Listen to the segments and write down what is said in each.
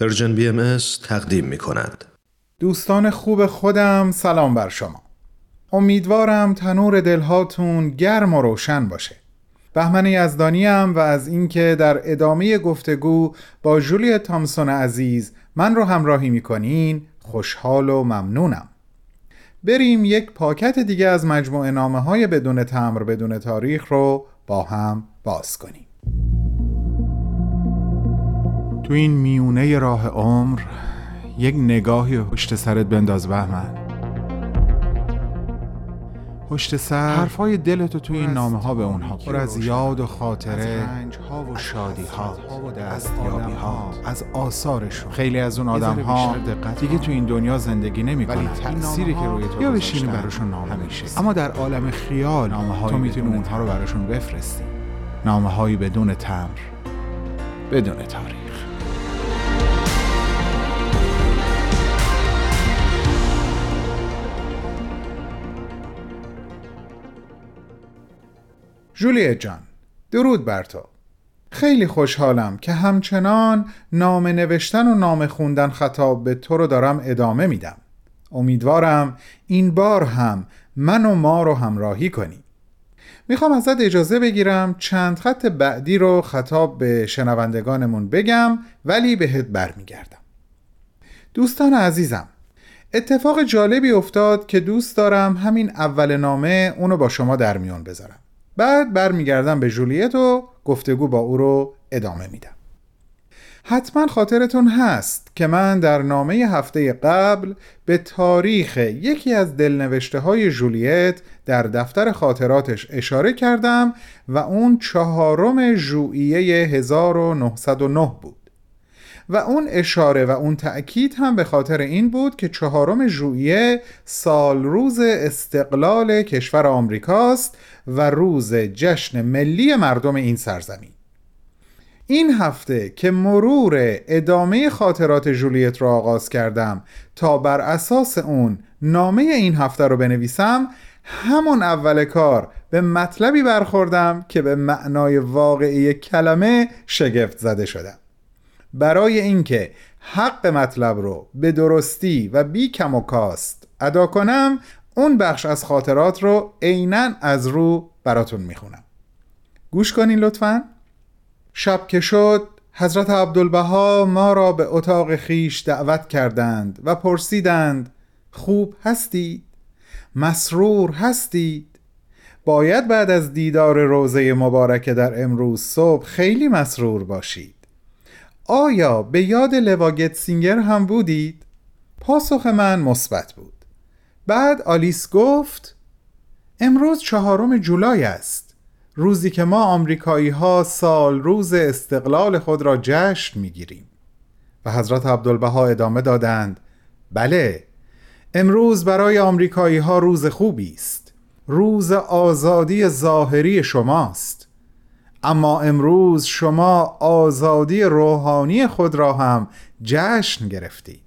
Persian BM تقدیم می کند. دوستان خوب خودم سلام بر شما. امیدوارم تنور دلهاتون گرم و روشن باشه. بهمن یزدانیم و از اینکه در ادامه گفتگو با جولی تامسون عزیز من رو همراهی می‌کنین خوشحال و ممنونم. بریم یک پاکت دیگه از مجموعه نامه های بدون تمبر بدون تاریخ رو با هم باز کنیم. تو این میونه راه عمر یک نگاهی پشت سرت بنداز بهمن. پشت سر حرفای دلتو تو این نامه ها به اونها پر از یاد و خاطره ها و شادی ها و دستیابی ها از آثارشون. خیلی از اون آدم ها دیگه تو این دنیا زندگی نمی کنن. تأثیری که روی تو یا بشینی براشون نامه میشه اما در عالم خیال نامه تو می‌تونی اونها رو براشون بفرستی. نامه هایی بدون تمر بدون تاریخ جولیه جان درود بر تو. خیلی خوشحالم که همچنان نام نوشتن و نام خوندن خطاب به تو رو دارم ادامه میدم. امیدوارم این بار هم من و ما رو همراهی کنی. می‌خوام ازت اجازه بگیرم چند خط بعدی رو خطاب به شنوندگانمون بگم ولی بهت برمیگردم. دوستان عزیزم اتفاق جالبی افتاد که دوست دارم همین اول نامه اونو با شما در میان بذارم. بعد برمیگردم به جولیت و گفتگو با او رو ادامه میدم. حتما خاطرتون هست که من در نامه هفته قبل به تاریخ یکی از دلنوشته های جولیت در دفتر خاطراتش اشاره کردم و اون چهارم ژوئیه 1909 بود. و اون اشاره و اون تأکید هم به خاطر این بود که چهارم ژوئیه سال روز استقلال کشور آمریکاست و روز جشن ملی مردم این سرزمین. این هفته که مرور ادامه خاطرات جولیت را آغاز کردم تا بر اساس اون نامه این هفته رو بنویسم همون اول کار به مطلبی برخوردم که به معنای واقعی کلمه شگفت زده شدم. برای اینکه حق مطلب رو به درستی و بی کم و کاست ادا کنم اون بخش از خاطرات رو عینا از رو براتون می‌خونم گوش کنین لطفا شب که شد حضرت عبدالبها ما را به اتاق خیش دعوت کردند و پرسیدند خوب هستید؟ مسرور هستید؟ باید بعد از دیدار روزه مبارکه در امروز صبح خیلی مسرور باشید آیا به یاد لواگت سینگر هم بودید؟ پاسخ من مثبت بود. بعد آلیس گفت امروز چهارم جولای است. روزی که ما آمریکایی ها سال روز استقلال خود را جشن می‌گیریم. و حضرت عبدالبها ادامه دادند بله امروز برای آمریکایی ها روز خوبی است. روز آزادی ظاهری شماست. اما امروز شما آزادی روحانی خود را هم جشن گرفتید.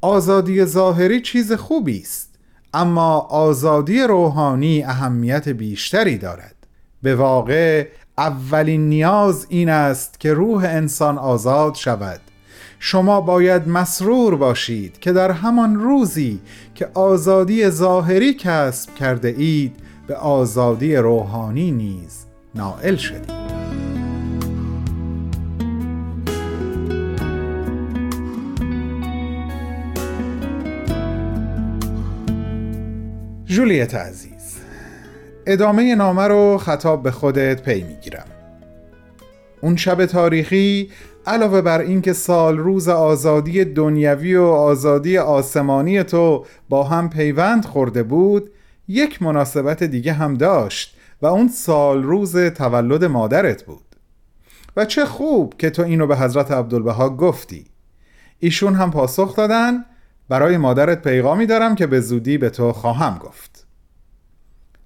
آزادی ظاهری چیز خوبی است اما آزادی روحانی اهمیت بیشتری دارد. به واقع اولین نیاز این است که روح انسان آزاد شود. شما باید مسرور باشید که در همان روزی که آزادی ظاهری کسب کرده اید به آزادی روحانی نیز نائل شدیم. جولیت عزیز ادامه نامه رو خطاب به خودت پی می‌گیرم. اون شب تاریخی علاوه بر اینکه سال روز آزادی دنیوی و آزادی آسمانی تو با هم پیوند خورده بود یک مناسبت دیگه هم داشت. و اون سال روز تولد مادرت بود. و چه خوب که تو اینو به حضرت عبدالبها گفتی. ایشون هم پاسخ دادن برای مادرت پیغامی دارم که به زودی به تو خواهم گفت.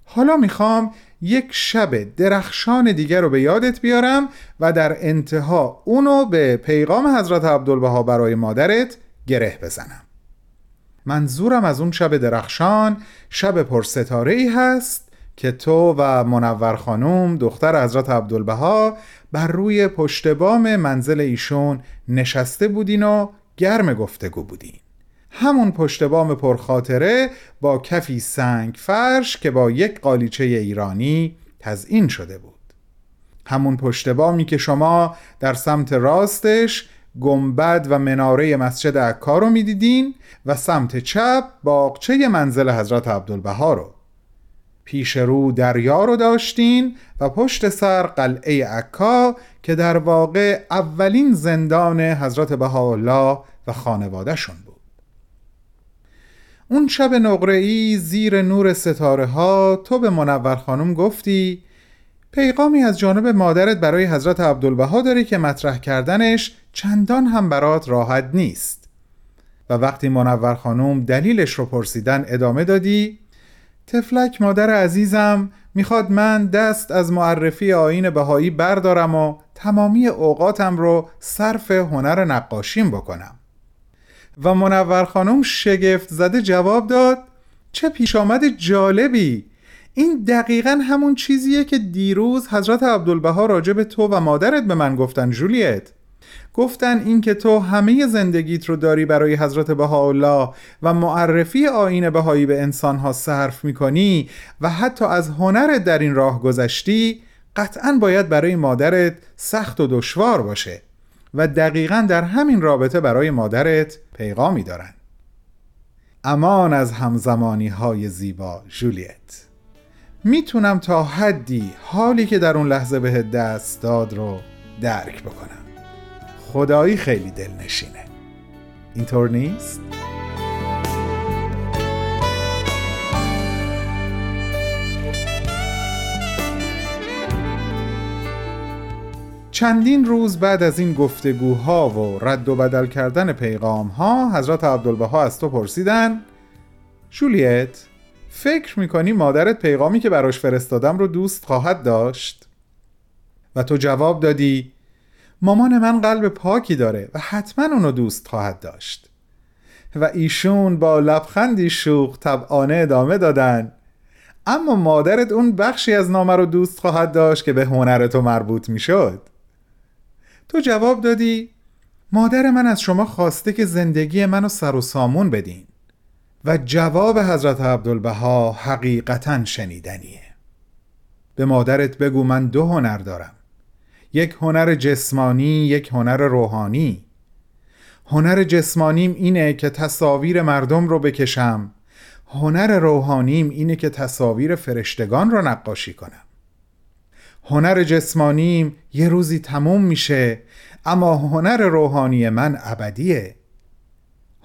حالا می‌خوام یک شب درخشان دیگر رو به یادت بیارم و در انتها اونو به پیغام حضرت عبدالبها برای مادرت گره بزنم. منظورم از اون شب درخشان شب پرستاره ای هست که تو و منور خانوم دختر حضرت عبدالبها بر روی پشت بام منزل ایشون نشسته بودین و گرم گفتگو بودین. همون پشت بام پرخاطره با کفی سنگ فرش که با یک قالیچه ایرانی تزئین شده بود. همون پشت بامی که شما در سمت راستش گنبد و مناره مسجد عکا رو می‌دیدین و سمت چپ باغچه منزل حضرت عبدالبها رو. پیش رو دریا رو داشتین و پشت سر قلعه عکا که در واقع اولین زندان حضرت بهاءالله و خانوادهشون بود. اون شب نقره‌ای زیر نور ستاره ها تو به منور خانم گفتی پیغامی از جانب مادرت برای حضرت عبدالبها داری که مطرح کردنش چندان هم برات راحت نیست. و وقتی منور خانم دلیلش رو پرسیدن ادامه دادی تفلک مادر عزیزم می‌خواد من دست از معرفی آین بهایی بردارم و تمامی اوقاتم رو صرف هنر نقاشیم بکنم. و منور خانم شگفت زده جواب داد چه پیش آمد جالبی. این دقیقا همون چیزیه که دیروز حضرت عبدالبها راجع به تو و مادرت به من گفتن جولیت. گفتن اینکه تو همه زندگیت رو داری برای حضرت بهاءالله و معرفی آین بهایی به انسانها صرف می‌کنی و حتی از هنرت در این راه گذشتی قطعا باید برای مادرت سخت و دشوار باشه و دقیقا در همین رابطه برای مادرت پیغامی دارن. امان از همزمانی های زیبا جولیت می‌تونم تا حدی حالی که در اون لحظه به دست داد رو درک بکنم. خدایی خیلی دلنشینه اینطور نیست؟ چندین روز بعد از این گفتگوها و رد و بدل کردن پیغامها حضرت عبدالبها از تو پرسیدن جولیت فکر می‌کنی مادرت پیغامی که براش فرستادم رو دوست خواهد داشت؟ و تو جواب دادی مامان من قلب پاکی داره و حتما اونو دوست خواهد داشت. و ایشون با لبخندی شوخ طبعانه ادامه دادن. اما مادرت اون بخشی از نامه رو دوست خواهد داشت که به هنر تو مربوط می‌شد. تو جواب دادی مادر من از شما خواسته که زندگی منو سر و سامون بدین. و جواب حضرت عبدالبها حقیقتا شنیدنیه. به مادرت بگو من دو هنر دارم. یک هنر جسمانی یک هنر روحانی. هنر جسمانیم اینه که تصاویر مردم رو بکشم. هنر روحانیم اینه که تصاویر فرشتگان رو نقاشی کنم. هنر جسمانیم یه روزی تموم میشه اما هنر روحانی من ابدیه.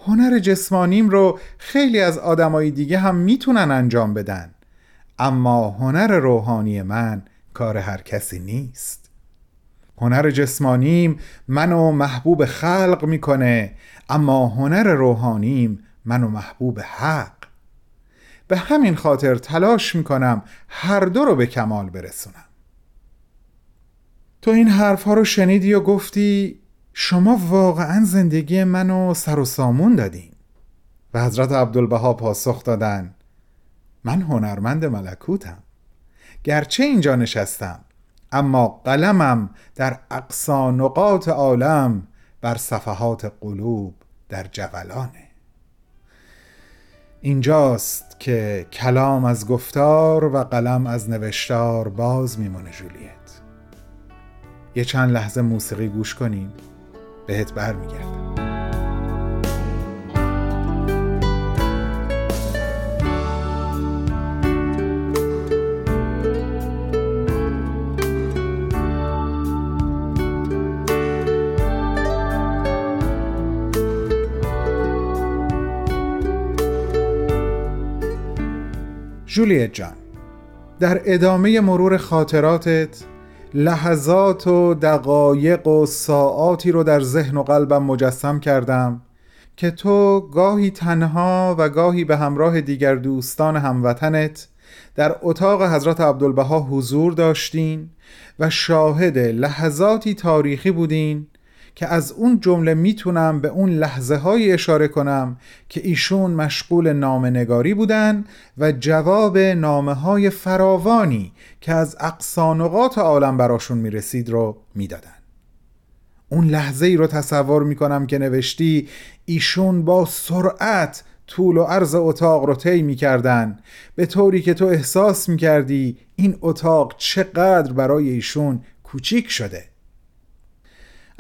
هنر جسمانیم رو خیلی از آدمای دیگه هم می‌تونن انجام بدن اما هنر روحانی من کار هر کسی نیست. هنر جسمانیم منو محبوب خلق می‌کنه اما هنر روحانیم منو محبوب حق. به همین خاطر تلاش می‌کنم هر دو رو به کمال برسونم. تو این حرفها رو شنیدی و گفتی شما واقعا زندگی منو سر و سامون دادین و حضرت عبدالبها پاسخ دادن من هنرمند ملکوتم گرچه اینجا نشستم. اما قلمم در اقصا نقاط عالم بر صفحات قلوب در جولانه. اینجاست که کلام از گفتار و قلم از نوشتار باز میمونه جولیت. یه چند لحظه موسیقی گوش کنیم بهت برمیگردم. جولیت جان در ادامه مرور خاطراتت لحظات و دقایق و ساعاتی رو در ذهن و قلبم مجسم کردم که تو گاهی تنها و گاهی به همراه دیگر دوستان هموطنت در اتاق حضرت عبدالبها حضور داشتین و شاهد لحظاتی تاریخی بودین که از اون جمله می‌تونم به اون لحظه های اشاره کنم که ایشون مشغول نامنگاری بودن و جواب نامه های فراوانی که از اقصانقات عالم براشون می‌رسید رو می‌دادن. اون لحظه ای رو تصور می‌کنم که نوشتی ایشون با سرعت طول و عرض اتاق رو طی می‌کردن به طوری که تو احساس می‌کردی این اتاق چقدر برای ایشون کوچیک شده.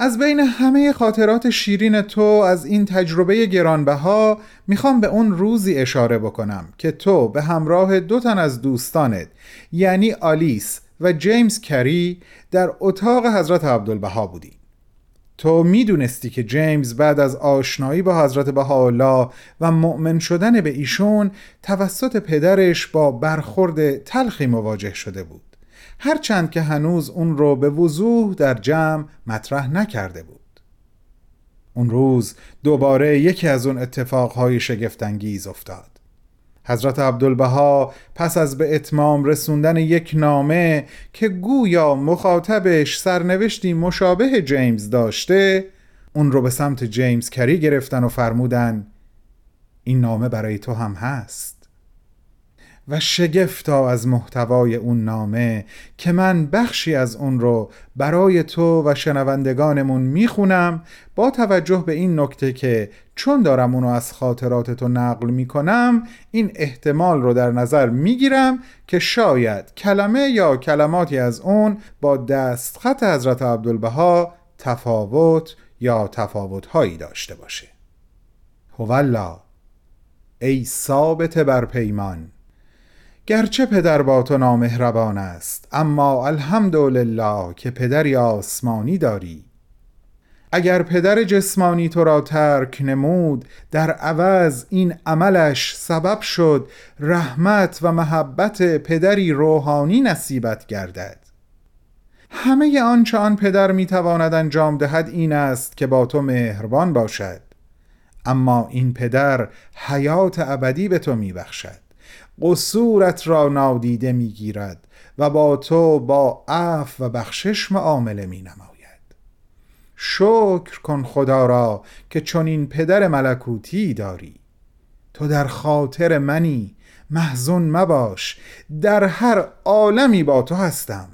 از بین همه خاطرات شیرین تو از این تجربه گرانبها می‌خوام به اون روزی اشاره بکنم که تو به همراه دو تن از دوستانت یعنی آلیس و جیمز کری در اتاق حضرت عبدالبها بودی. تو می‌دونستی که جیمز بعد از آشنایی با حضرت بهاءالله و مؤمن شدن به ایشون توسط پدرش با برخورد تلخی مواجه شده بود. هرچند که هنوز اون رو به وضوح در جمع مطرح نکرده بود. اون روز دوباره یکی از اون اتفاقهای شگفتانگیز افتاد. حضرت عبدالبها پس از به اتمام رسوندن یک نامه که گویا مخاطبش سرنوشتی مشابه جیمز داشته اون رو به سمت جیمز کری گرفتن و فرمودن این نامه برای تو هم هست. و شگفتا از محتوای اون نامه که من بخشی از اون رو برای تو و شنوندگانمون می‌خونم با توجه به این نکته که چون دارم اونو از خاطرات تو نقل می‌کنم این احتمال رو در نظر می‌گیرم که شاید کلمه یا کلماتی از اون با دستخط حضرت عبدالبها تفاوت یا تفاوتهایی داشته باشه. هولا ای ثابت بر پیمان گرچه پدر با تو نامهربان است اما الحمدلله که پدری آسمانی داری. اگر پدر جسمانی تو را ترک نمود در عوض این عملش سبب شد رحمت و محبت پدری روحانی نصیبت گردد. همه آنچه آن پدر می‌تواند انجام دهد این است که با تو مهربان باشد. اما این پدر حیات ابدی به تو میبخشد. قصورت را نادیده می‌گیرد و با تو با عفو و بخشش معامله می نماید. شکر کن خدا را که چون این پدر ملکوتی داری. تو در خاطر منی محزون مباش. در هر عالمی با تو هستم.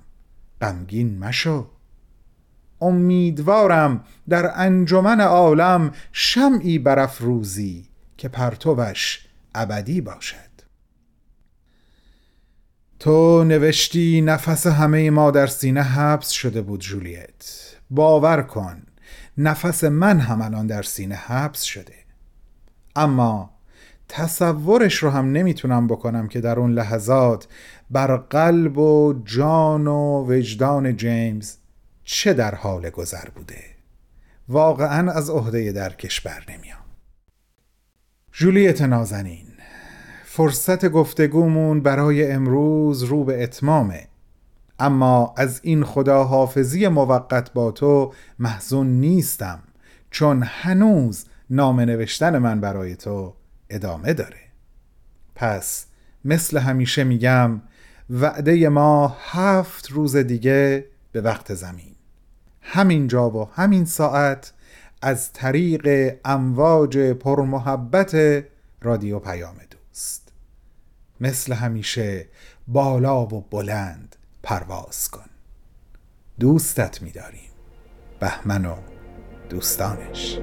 غمگین مشو. امیدوارم در انجمن عالم شمعی برافروزی که پرتوش ابدی باشد. تو نوشتی نفس همه ما در سینه حبس شده بود جولیت باور کن نفس من هم الان در سینه حبس شده. اما تصورش رو هم نمی‌تونم بکنم که در اون لحظات بر قلب و جان و وجدان جیمز چه در حال گذر بوده. واقعا از عهده درکش بر نمیام. جولیت نازنین. فرصت گفتگومون برای امروز رو به اتمامه. اما از این خداحافظی موقت با تو محزون نیستم چون هنوز نام نوشتن من برای تو ادامه داره. پس مثل همیشه میگم وعده ما هفت روز دیگه به وقت زمین. همین جا و همین ساعت از طریق امواج پرمحبت رادیو پیام دوست. مثل همیشه بالا و بلند پرواز کن. دوستت می‌داریم. بهمن و دوستانش.